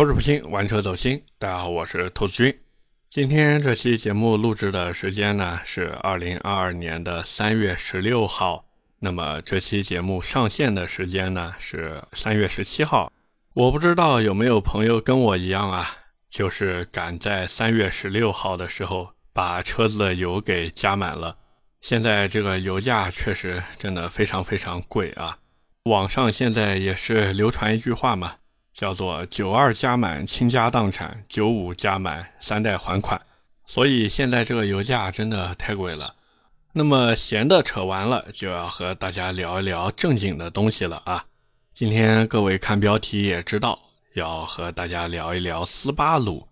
口齿不清，玩车走心。大家好，我是兔子君。今天这期节目录制的时间呢是二零二二年的三月十六号，那么这期节目上线的时间呢是三月十七号。我不知道有没有朋友跟我一样啊，就是赶在三月十六号的时候把车子的油给加满了。现在这个油价确实真的非常非常贵啊！网上现在也是流传一句话嘛，叫做“九二加满倾家荡产，九五加满三代还款”。所以现在这个油价真的太贵了。那么闲的扯完了，就要和大家聊一聊正经的东西了啊！今天各位看标题也知道，要和大家聊一聊斯巴鲁。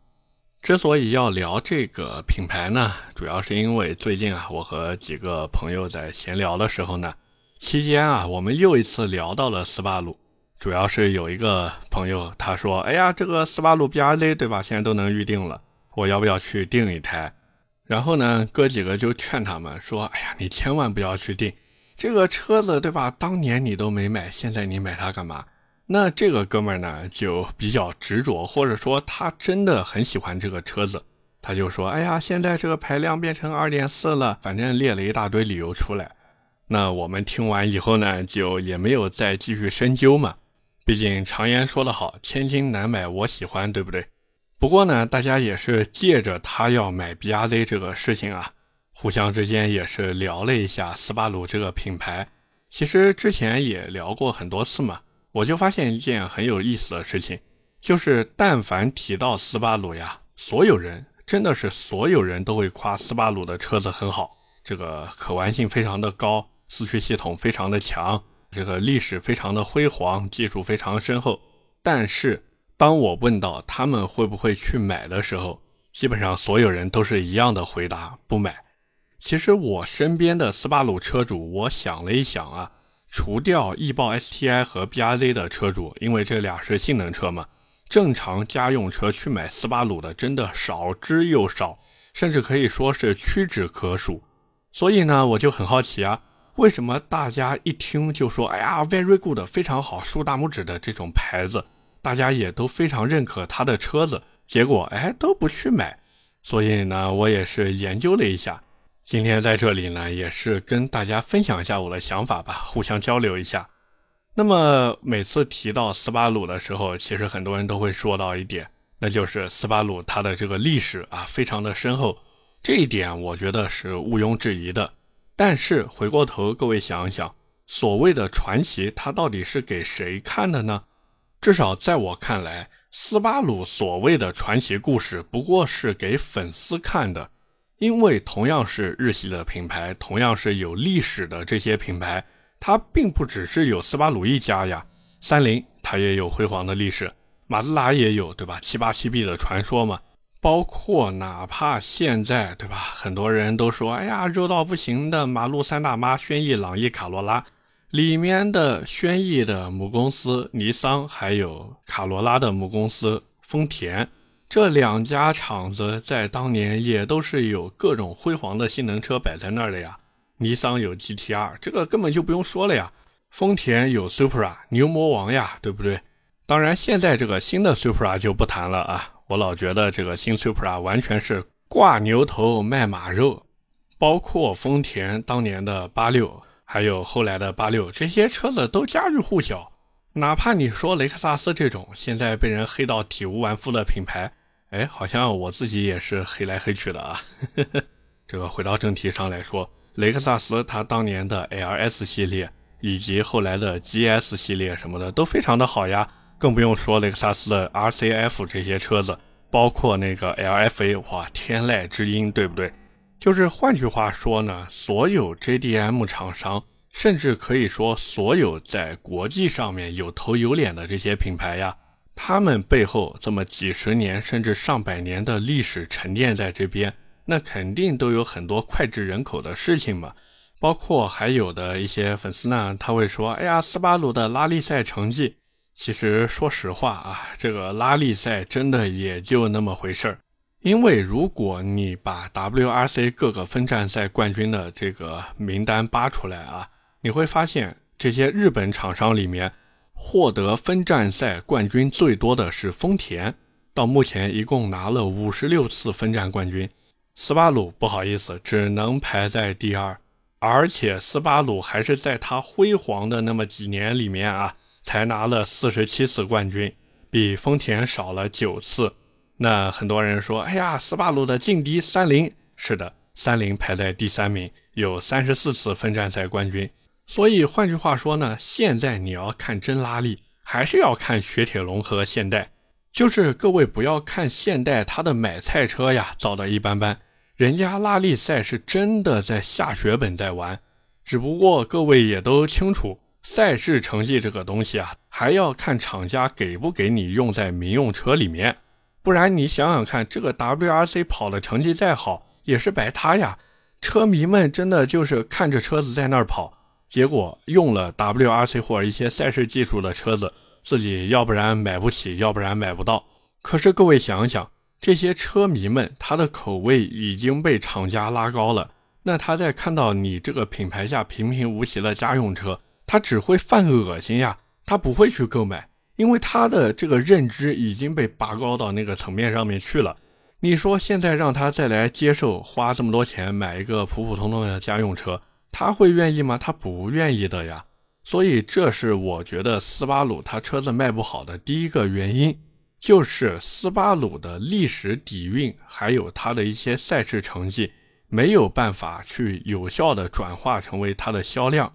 之所以要聊这个品牌呢，主要是因为最近啊，我和几个朋友在闲聊的时候呢，期间啊，我们又一次聊到了斯巴鲁。主要是有一个朋友他说：“哎呀，这个斯巴鲁 BRZ 对吧？现在都能预定了，我要不要去订一台？”然后呢，哥几个就劝他们说：“哎呀，你千万不要去订这个车子，对吧？当年你都没买，现在你买它干嘛？”那这个哥们儿呢，就比较执着，或者说他真的很喜欢这个车子，他就说：“哎呀，现在这个排量变成二点四了，反正列了一大堆理由出来。”那我们听完以后呢，就也没有再继续深究嘛。毕竟常言说得好，“千金难买我喜欢”，对不对？不过呢，大家也是借着他要买 BRZ 这个事情啊，互相之间也是聊了一下斯巴鲁这个品牌。其实之前也聊过很多次嘛。我就发现一件很有意思的事情，就是但凡提到斯巴鲁呀，所有人真的是所有人都会夸斯巴鲁的车子很好，这个可玩性非常的高，四驱系统非常的强，这个历史非常的辉煌，技术非常深厚。但是当我问到他们会不会去买的时候，基本上所有人都是一样的回答：不买。其实我身边的斯巴鲁车主，我想了一想啊。除掉易豹 STI 和 BRZ 的车主，因为这俩是性能车嘛，正常家用车去买斯巴鲁的真的少之又少，甚至可以说是屈指可数。所以呢，我就很好奇啊，为什么大家一听就说“哎呀，very good，非常好，竖大拇指”的这种牌子，大家也都非常认可他的车子，结果哎都不去买。所以呢，我也是研究了一下。今天在这里呢，也是跟大家分享一下我的想法吧，互相交流一下。那么每次提到斯巴鲁的时候，其实很多人都会说到一点，那就是斯巴鲁它的这个历史啊，非常的深厚，这一点我觉得是毋庸置疑的。但是回过头，各位想想，所谓的传奇，它到底是给谁看的呢？至少在我看来，斯巴鲁所谓的传奇故事，不过是给粉丝看的。因为同样是日系的品牌，同样是有历史的这些品牌，它并不只是有斯巴鲁一家呀。三菱它也有辉煌的历史，马自达也有，对吧？七八七 B 的传说嘛。包括哪怕现在，对吧？很多人都说，哎呀，肉到不行的马路三大妈轩逸、朗逸、卡罗拉，里面的轩逸的母公司尼桑，还有卡罗拉的母公司丰田。这两家厂子在当年也都是有各种辉煌的性能车摆在那儿的呀。尼桑有 GT-R，这个根本就不用说了呀。丰田有 Supra，牛魔王呀，对不对？当然，现在这个新的 Supra 就不谈了啊。我老觉得这个新 Supra 完全是挂牛头卖马肉。包括丰田当年的八六，还有后来的八六，这些车子都家喻户晓。哪怕你说雷克萨斯这种现在被人黑到体无完肤的品牌。哎，好像我自己也是黑来黑去的啊。这个回到正题上来说，雷克萨斯它当年的 LS 系列以及后来的 GS 系列什么的都非常的好呀，更不用说雷克萨斯的 RCF 这些车子，包括那个 LFA，哇，天籁之音，对不对？就是换句话说呢，所有 JDM 厂商，甚至可以说所有在国际上面有头有脸的这些品牌呀。他们背后这么几十年甚至上百年的历史沉淀在这边，那肯定都有很多脍炙人口的事情嘛。包括还有的一些粉丝呢，他会说：“哎呀，斯巴鲁的拉力赛成绩，其实说实话啊，这个拉力赛真的也就那么回事儿。因为如果你把 WRC 各个分站赛冠军的这个名单扒出来啊，你会发现这些日本厂商里面。”获得分站赛冠军最多的是丰田，到目前一共拿了五十六次分站冠军。斯巴鲁不好意思，只能排在第二。而且斯巴鲁还是在他辉煌的那么几年里面啊，才拿了四十七次冠军，比丰田少了九次。那很多人说，哎呀，斯巴鲁的劲敌三菱，是的，三菱排在第三名，有三十四次分站赛冠军。所以换句话说呢，现在你要看真拉力，还是要看雪铁龙和现代。就是各位不要看现代它的买菜车呀，造的一般般，人家拉力赛是真的在下血本在玩。只不过各位也都清楚，赛事成绩这个东西啊，还要看厂家给不给你用在民用车里面。不然你想想看，这个 WRC 跑的成绩再好，也是白搭呀。车迷们真的就是看着车子在那儿跑。结果用了 WRC 或者一些赛事技术的车子，自己要不然买不起，要不然买不到。可是各位想想，这些车迷们他的口味已经被厂家拉高了，那他在看到你这个品牌下平平无奇的家用车，他只会犯恶心呀，他不会去购买，因为他的这个认知已经被拔高到那个层面上面去了。你说现在让他再来接受花这么多钱买一个普普通通的家用车？他会愿意吗？他不愿意的呀。所以这是我觉得斯巴鲁它车子卖不好的第一个原因，就是斯巴鲁的历史底蕴，还有它的一些赛事成绩没有办法去有效的转化成为它的销量。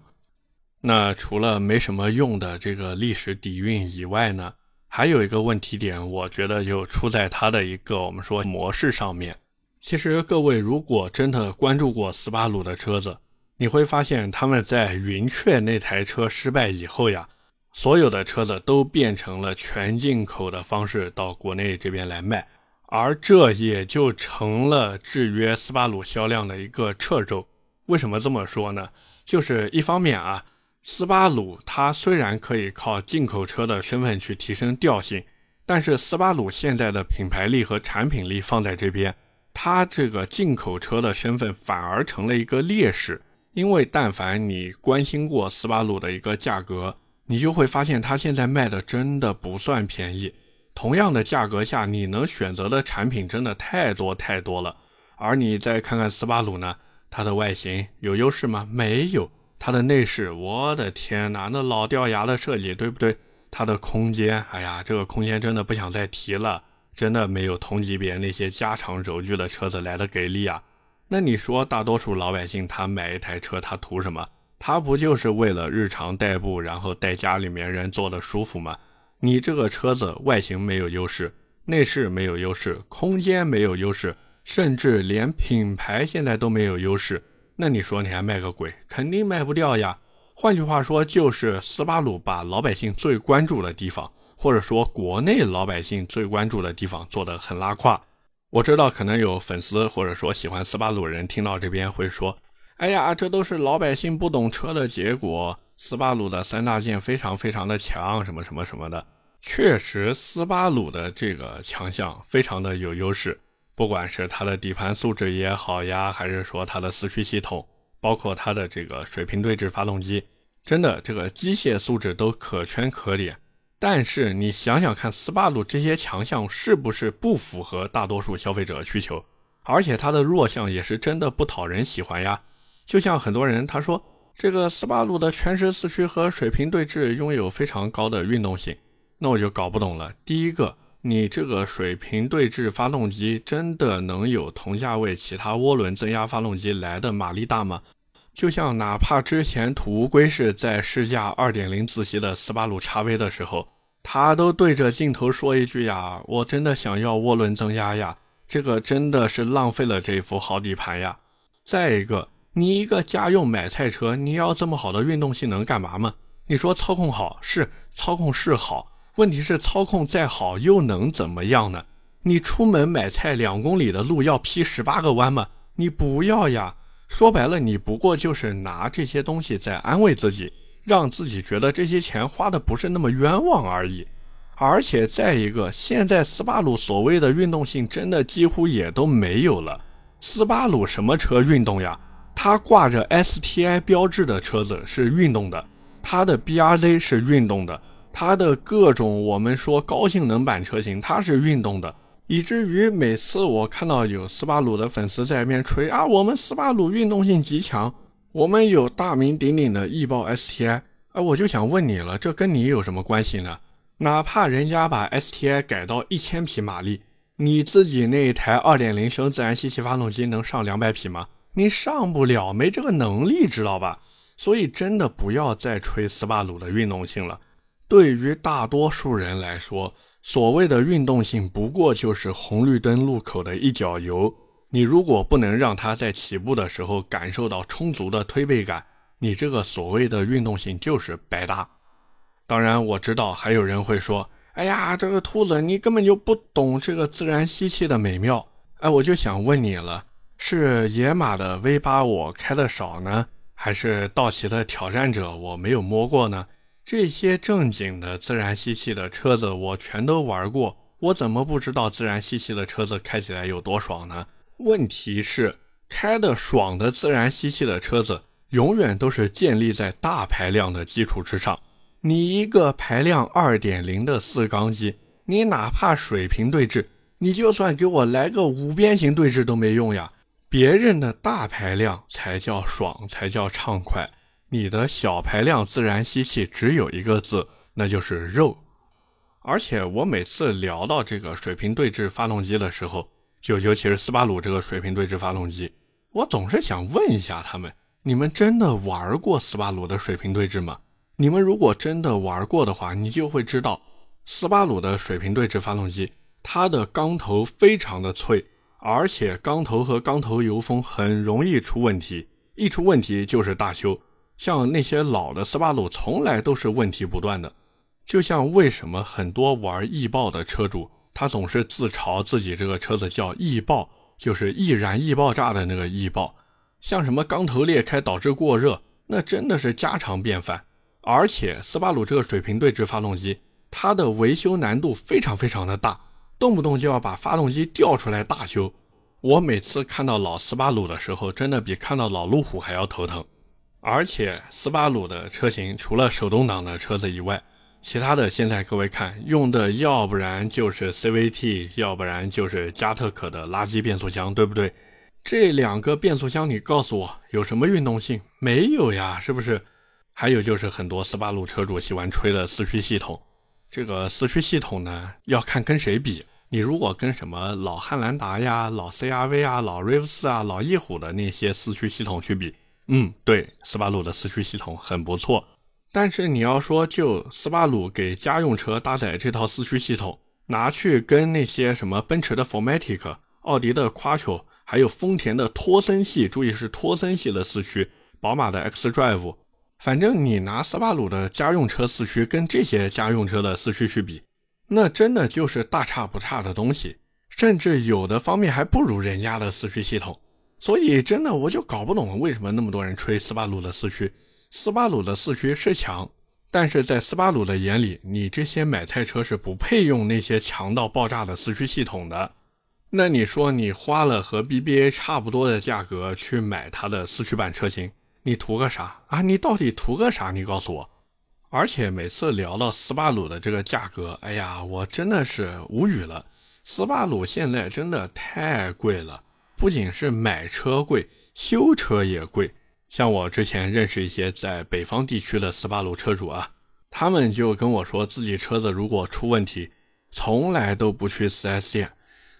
那除了没什么用的这个历史底蕴以外呢，还有一个问题点，我觉得就出在它的一个我们说模式上面。其实各位如果真的关注过斯巴鲁的车子，你会发现，他们在云雀那台车失败以后呀，所有的车子都变成了全进口的方式到国内这边来卖，而这也就成了制约斯巴鲁销量的一个掣肘。为什么这么说呢？就是一方面啊，斯巴鲁它虽然可以靠进口车的身份去提升调性，但是斯巴鲁现在的品牌力和产品力放在这边，它这个进口车的身份反而成了一个劣势。因为但凡你关心过斯巴鲁的一个价格，你就会发现它现在卖的真的不算便宜。同样的价格下，你能选择的产品真的太多太多了。而你再看看斯巴鲁呢，它的外形有优势吗？没有。它的内饰，我的天哪，那老掉牙的设计，对不对？它的空间，哎呀，这个空间真的不想再提了，真的没有同级别那些加长轴距的车子来的给力啊。那你说，大多数老百姓他买一台车，他图什么？他不就是为了日常代步，然后带家里面人坐的舒服吗？你这个车子外形没有优势，内饰没有优势，空间没有优势，甚至连品牌现在都没有优势，那你说你还卖个鬼？肯定卖不掉呀。换句话说，就是斯巴鲁把老百姓最关注的地方，或者说国内老百姓最关注的地方做得很拉胯。我知道可能有粉丝或者说喜欢斯巴鲁人听到这边会说：“哎呀，这都是老百姓不懂车的结果。斯巴鲁的三大件非常非常的强，什么什么什么的。确实，斯巴鲁的这个强项非常的有优势，不管是它的底盘素质也好呀，还是说它的四驱系统，包括它的这个水平对置发动机，真的这个机械素质都可圈可点。”但是你想想看，斯巴鲁这些强项是不是不符合大多数消费者需求？而且它的弱项也是真的不讨人喜欢呀。就像很多人他说，这个斯巴鲁的全时四驱和水平对置拥有非常高的运动性，那我就搞不懂了。第一个，你这个水平对置发动机真的能有同价位其他涡轮增压发动机来的马力大吗？就像哪怕之前土乌龟是在试驾2.0自吸的斯巴鲁叉 V 的时候。他都对着镜头说一句呀，我真的想要涡轮增压呀，这个真的是浪费了这副好底盘呀。再一个，你一个家用买菜车，你要这么好的运动性能干嘛嘛？你说操控好是操控是好，问题是操控再好又能怎么样呢？你出门买菜两公里的路要劈十八个弯吗？你不要呀。说白了，你不过就是拿这些东西在安慰自己。让自己觉得这些钱花的不是那么冤枉而已，而且再一个，现在斯巴鲁所谓的运动性真的几乎也都没有了。斯巴鲁什么车运动呀？它挂着 STI 标志的车子是运动的，它的 BRZ 是运动的，它的各种我们说高性能版车型，它是运动的，以至于每次我看到有斯巴鲁的粉丝在那边吹啊，我们斯巴鲁运动性极强，我们有大名鼎鼎的翼豹 STI，哎，我就想问你了，这跟你有什么关系呢？哪怕人家把 STI 改到一千匹马力，你自己那一台二点零升自然吸气发动机能上两百匹吗？你上不了，没这个能力，知道吧？所以真的不要再吹斯巴鲁的运动性了。对于大多数人来说，所谓的运动性不过就是红绿灯路口的一脚油。你如果不能让它在起步的时候感受到充足的推背感，你这个所谓的运动性就是白搭。当然，我知道还有人会说：“哎呀，这个兔子你根本就不懂这个自然吸气的美妙。”哎，我就想问你了，是野马的 V 八我开的少呢，还是道奇的挑战者我没有摸过呢？这些正经的自然吸气的车子我全都玩过，我怎么不知道自然吸气的车子开起来有多爽呢？问题是，开的爽的自然吸气的车子永远都是建立在大排量的基础之上。你一个排量二点零的四缸机，你哪怕水平对置，你就算给我来个五边形对置都没用呀。别人的大排量才叫爽，才叫畅快。你的小排量自然吸气只有一个字，那就是肉。而且我每次聊到这个水平对置发动机的时候，就尤其是斯巴鲁这个水平对置发动机，我总是想问一下他们：你们真的玩过斯巴鲁的水平对置吗？你们如果真的玩过的话，你就会知道，斯巴鲁的水平对置发动机，它的缸头非常的脆，而且缸头和缸头油封很容易出问题，一出问题就是大修。像那些老的斯巴鲁，从来都是问题不断的。就像为什么很多玩易爆的车主，他总是自嘲自己这个车子叫易爆，就是易燃易爆炸的那个易爆。像什么缸头裂开导致过热，那真的是家常便饭。而且斯巴鲁这个水平对置发动机，它的维修难度非常非常的大，动不动就要把发动机调出来大修。我每次看到老斯巴鲁的时候，真的比看到老路虎还要头疼。而且斯巴鲁的车型除了手动挡的车子以外，其他的现在各位看用的，要不然就是 CVT，要不然就是加特可的垃圾变速箱，对不对？这两个变速箱，你告诉我有什么运动性？没有呀，是不是？还有就是很多斯巴鲁车主喜欢吹的四驱系统，这个四驱系统呢，要看跟谁比。你如果跟什么老汉兰达呀、老 CRV 啊、老瑞斯啊、老翼虎的那些四驱系统去比。嗯，对，斯巴鲁的四驱系统很不错，但是你要说就斯巴鲁给家用车搭载这套四驱系统，拿去跟那些什么奔驰的 Fomatic、奥迪的 Quattro，还有丰田的托森系，注意是托森系的四驱，宝马的 xDrive，反正你拿斯巴鲁的家用车四驱跟这些家用车的四驱去比，那真的就是大差不差的东西，甚至有的方面还不如人家的四驱系统。所以真的我就搞不懂为什么那么多人吹斯巴鲁的四驱。斯巴鲁的四驱是强，但是在斯巴鲁的眼里，你这些买菜车是不配用那些强到爆炸的四驱系统的。那你说你花了和 BBA 差不多的价格去买它的四驱版车型，你图个啥啊？你到底图个啥？你告诉我。而且每次聊到斯巴鲁的这个价格，哎呀，我真的是无语了。斯巴鲁现在真的太贵了。不仅是买车贵，修车也贵。像我之前认识一些在北方地区的斯巴鲁车主啊，他们就跟我说，自己车子如果出问题，从来都不去 4S 店，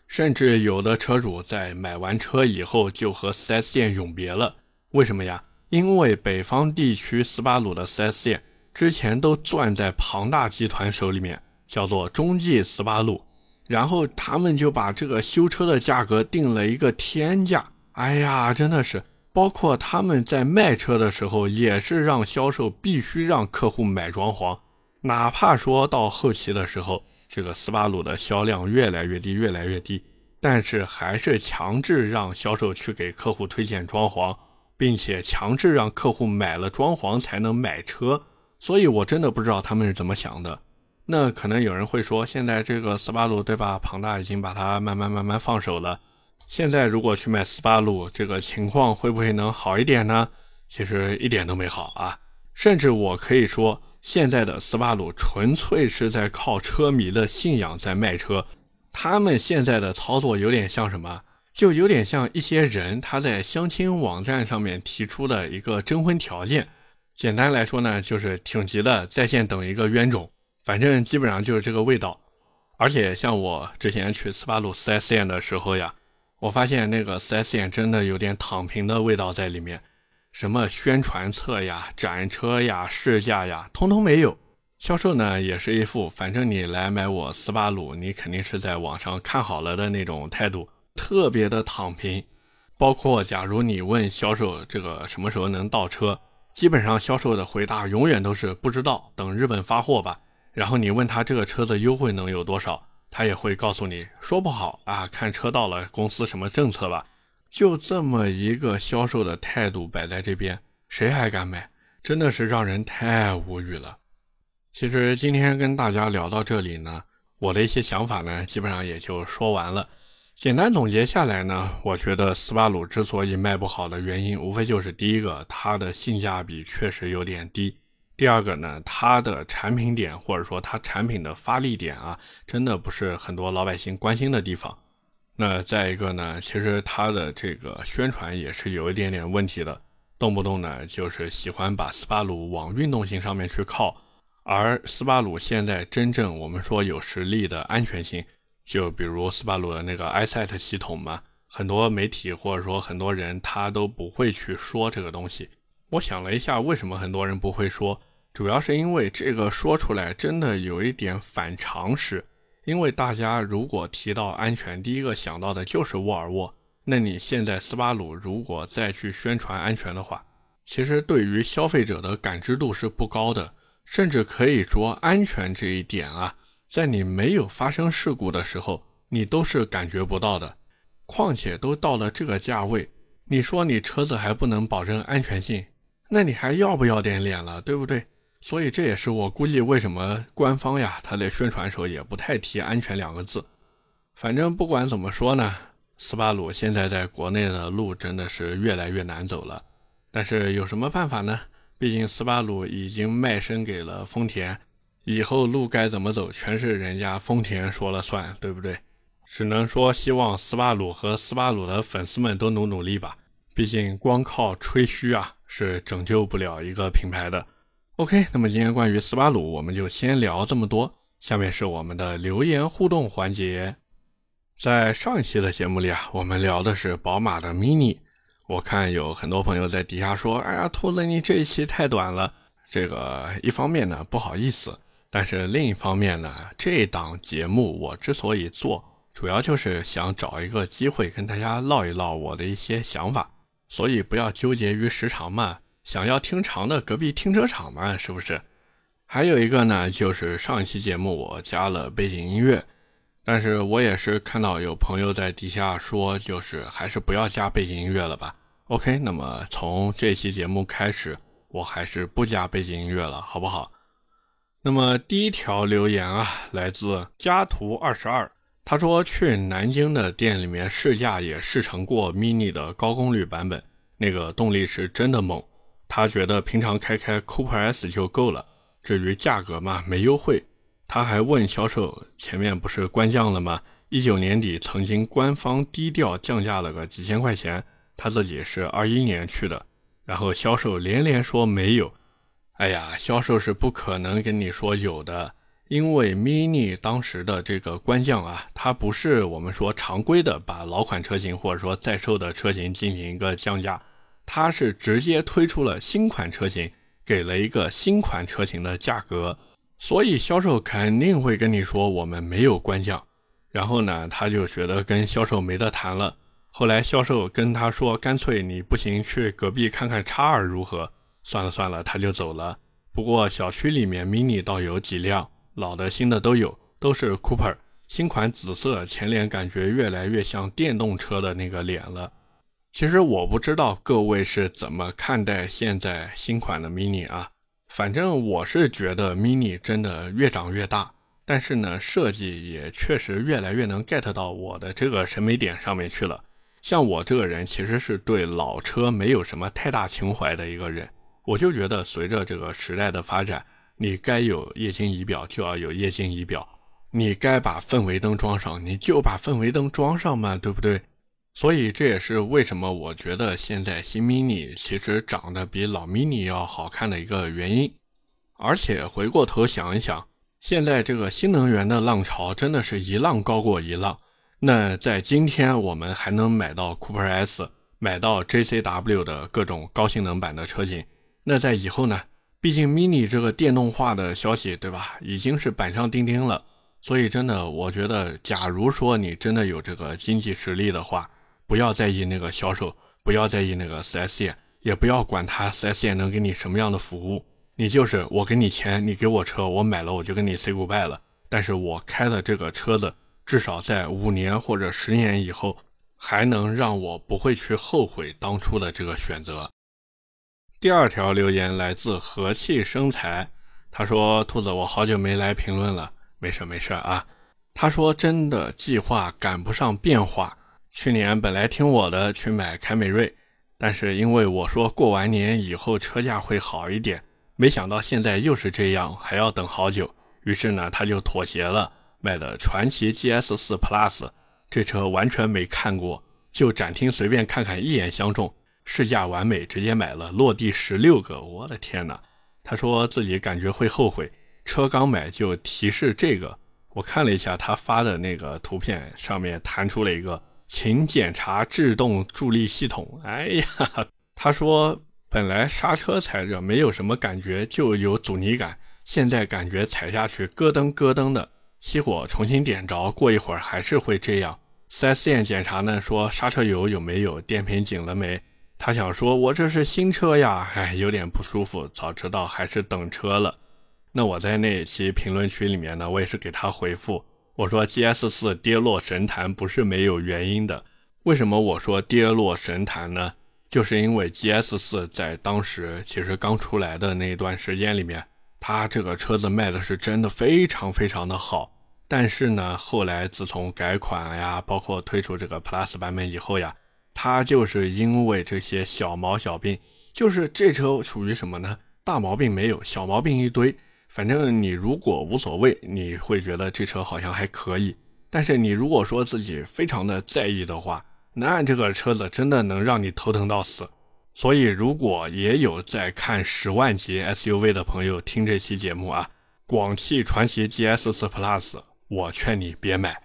甚至有的车主在买完车以后就和 4S 店永别了。为什么呀？因为北方地区斯巴鲁的 4S 店之前都攥在庞大集团手里面，叫做中继斯巴鲁。然后他们就把这个修车的价格定了一个天价，哎呀，真的是，包括他们在卖车的时候，也是让销售必须让客户买装潢，哪怕说到后期的时候，这个斯巴鲁的销量越来越低，越来越低，但是还是强制让销售去给客户推荐装潢，并且强制让客户买了装潢才能买车，所以我真的不知道他们是怎么想的。那可能有人会说，现在这个斯巴鲁对吧？庞大已经把它慢慢慢慢放手了。现在如果去买斯巴鲁，这个情况会不会能好一点呢？其实一点都没好啊！甚至我可以说，现在的斯巴鲁纯粹是在靠车迷的信仰在卖车。他们现在的操作有点像什么？就有点像一些人他在相亲网站上面提出的一个征婚条件。简单来说呢，就是挺急的，在线等一个冤种。反正基本上就是这个味道。而且像我之前去斯巴鲁 4S 店的时候呀，我发现那个 4S 店真的有点躺平的味道在里面。什么宣传册呀、展车呀、试驾呀，通通没有。销售呢也是一副反正你来买我斯巴鲁，你肯定是在网上看好了的那种态度，特别的躺平。包括假如你问销售这个什么时候能到车，基本上销售的回答永远都是不知道，等日本发货吧。然后你问他这个车的优惠能有多少，他也会告诉你说不好啊，看车到了公司什么政策吧。就这么一个销售的态度摆在这边，谁还敢买？真的是让人太无语了。其实今天跟大家聊到这里呢，我的一些想法呢，基本上也就说完了。简单总结下来呢，我觉得斯巴鲁之所以卖不好的原因，无非就是第一个，它的性价比确实有点低；第二个呢，它的产品点或者说它产品的发力点啊，真的不是很多老百姓关心的地方。那再一个呢，其实它的这个宣传也是有一点点问题的，动不动呢就是喜欢把斯巴鲁往运动性上面去靠，而斯巴鲁现在真正我们说有实力的安全性，就比如斯巴鲁的那个 iSet 系统嘛，很多媒体或者说很多人他都不会去说这个东西。我想了一下，为什么很多人不会说，主要是因为这个说出来真的有一点反常识。因为大家如果提到安全，第一个想到的就是沃尔沃。那你现在斯巴鲁如果再去宣传安全的话，其实对于消费者的感知度是不高的，甚至可以说安全这一点啊，在你没有发生事故的时候，你都是感觉不到的。况且都到了这个价位，你说你车子还不能保证安全性，那你还要不要点脸了，对不对？所以这也是我估计为什么官方呀，他在宣传时候也不太提安全两个字。反正不管怎么说呢，斯巴鲁现在在国内的路真的是越来越难走了。但是有什么办法呢？毕竟斯巴鲁已经卖身给了丰田，以后路该怎么走，全是人家丰田说了算，对不对？只能说希望斯巴鲁和斯巴鲁的粉丝们都努努力吧。毕竟光靠吹嘘啊，是拯救不了一个品牌的。OK，那么今天关于斯巴鲁，我们就先聊这么多。下面是我们的留言互动环节。在上一期的节目里啊，我们聊的是宝马的 Mini。我看有很多朋友在底下说：“哎呀，兔子你这一期太短了。”这个一方面呢不好意思，但是另一方面呢，这档节目我之所以做，主要就是想找一个机会跟大家唠一唠我的一些想法，所以不要纠结于时长嘛。想要听长的，隔壁停车场嘛，是不是？还有一个呢，就是上一期节目我加了背景音乐，但是我也是看到有朋友在底下说，就是还是不要加背景音乐了吧。OK，那么从这期节目开始，我还是不加背景音乐了，好不好？那么第一条留言啊，来自家图二十二，他说去南京的店里面试驾也试乘过 Mini 的高功率版本，那个动力是真的猛。他觉得平常开开 Cooper S 就够了，至于价格嘛，没优惠。他还问销售：“前面不是官降了吗？一九年底曾经官方低调降价了个几千块钱，他自己是二一年去的。”然后销售连连说没有。哎呀，销售是不可能跟你说有的，因为 Mini 当时的这个官降啊，它不是我们说常规的把老款车型或者说在售的车型进行一个降价。它是直接推出了新款车型，给了一个新款车型的价格，所以销售肯定会跟你说我们没有官降。然后呢，他就觉得跟销售没得谈了。后来销售跟他说，干脆你不行去隔壁看看叉二如何？算了算了，他就走了。不过小区里面 mini 倒有几辆，老的新的都有，都是 Cooper 新款紫色前脸，感觉越来越像电动车的那个脸了。其实我不知道各位是怎么看待现在新款的 Mini 啊，反正我是觉得 Mini 真的越长越大，但是呢，设计也确实越来越能 get 到我的这个审美点上面去了。像我这个人其实是对老车没有什么太大情怀的一个人，我就觉得随着这个时代的发展，你该有液晶仪表就要有液晶仪表，你该把氛围灯装上你就把氛围灯装上嘛，对不对？所以这也是为什么我觉得现在新 mini 其实长得比老 mini 要好看的一个原因。而且回过头想一想，现在这个新能源的浪潮真的是一浪高过一浪。那在今天我们还能买到 Cooper S，买到 JCW 的各种高性能版的车型。那在以后呢？毕竟 mini 这个电动化的消息，对吧？已经是板上钉钉了。所以真的，我觉得，假如说你真的有这个经济实力的话，不要在意那个销售，不要在意那个 4S 店，也不要管他 4S 店能给你什么样的服务。你就是我给你钱，你给我车，我买了我就跟你 say goodbye 了。但是我开的这个车子，至少在五年或者十年以后，还能让我不会去后悔当初的这个选择。第二条留言来自和气生财，他说：“兔子，我好久没来评论了，没事没事啊。”他说：“真的计划赶不上变化。”去年本来听我的去买凯美瑞，但是因为我说过完年以后车价会好一点，没想到现在又是这样，还要等好久。于是呢，他就妥协了，买的传祺 GS 四 Plus。这车完全没看过，就展厅随便看看，一眼相中，试驾完美，直接买了，落地十六个。我的天哪！他说自己感觉会后悔，车刚买就提示这个。我看了一下他发的那个图片，上面弹出了一个。请检查制动助力系统。哎呀，他说本来刹车踩着没有什么感觉，就有阻尼感，现在感觉踩下去咯噔咯噔的。熄火重新点着，过一会儿还是会这样。4S 店检查呢，说刹车油有没有，电瓶紧了没？他想说，我这是新车呀，哎，有点不舒服。早知道还是等车了。那我在那一期评论区里面呢，我也是给他回复。我说 GS 四跌落神坛不是没有原因的。为什么我说跌落神坛呢？就是因为 GS 四在当时其实刚出来的那一段时间里面，它这个车子卖的是真的非常非常的好。但是呢，后来自从改款呀，包括推出这个 Plus 版本以后呀，它就是因为这些小毛小病，就是这车属于什么呢？大毛病没有，小毛病一堆。反正你如果无所谓，你会觉得这车好像还可以。但是你如果说自己非常的在意的话，那这个车子真的能让你头疼到死。所以如果也有在看十万级 SUV 的朋友听这期节目啊，广汽传祺 GS 四 Plus，我劝你别买。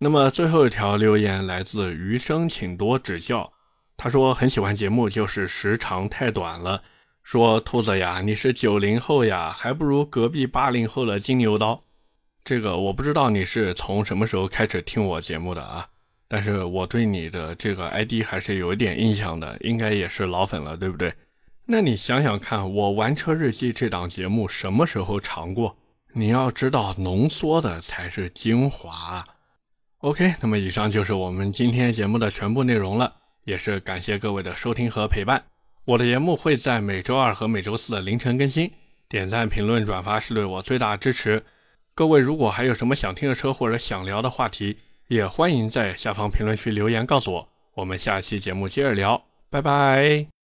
那么最后一条留言来自余生，请多指教。他说很喜欢节目，就是时长太短了。说兔子呀，你是九零后呀，还不如隔壁八零后的金牛刀。这个我不知道你是从什么时候开始听我节目的啊，但是我对你的这个 ID 还是有一点印象的，应该也是老粉了，对不对？那你想想看，我玩车日记这档节目什么时候长过？你要知道，浓缩的才是精华。OK，那么以上就是我们今天节目的全部内容了，也是感谢各位的收听和陪伴。我的节目会在每周二和每周四的凌晨更新，点赞、评论、转发是对我最大的支持。各位如果还有什么想听的车或者想聊的话题，也欢迎在下方评论区留言告诉我。我们下期节目接着聊，拜拜。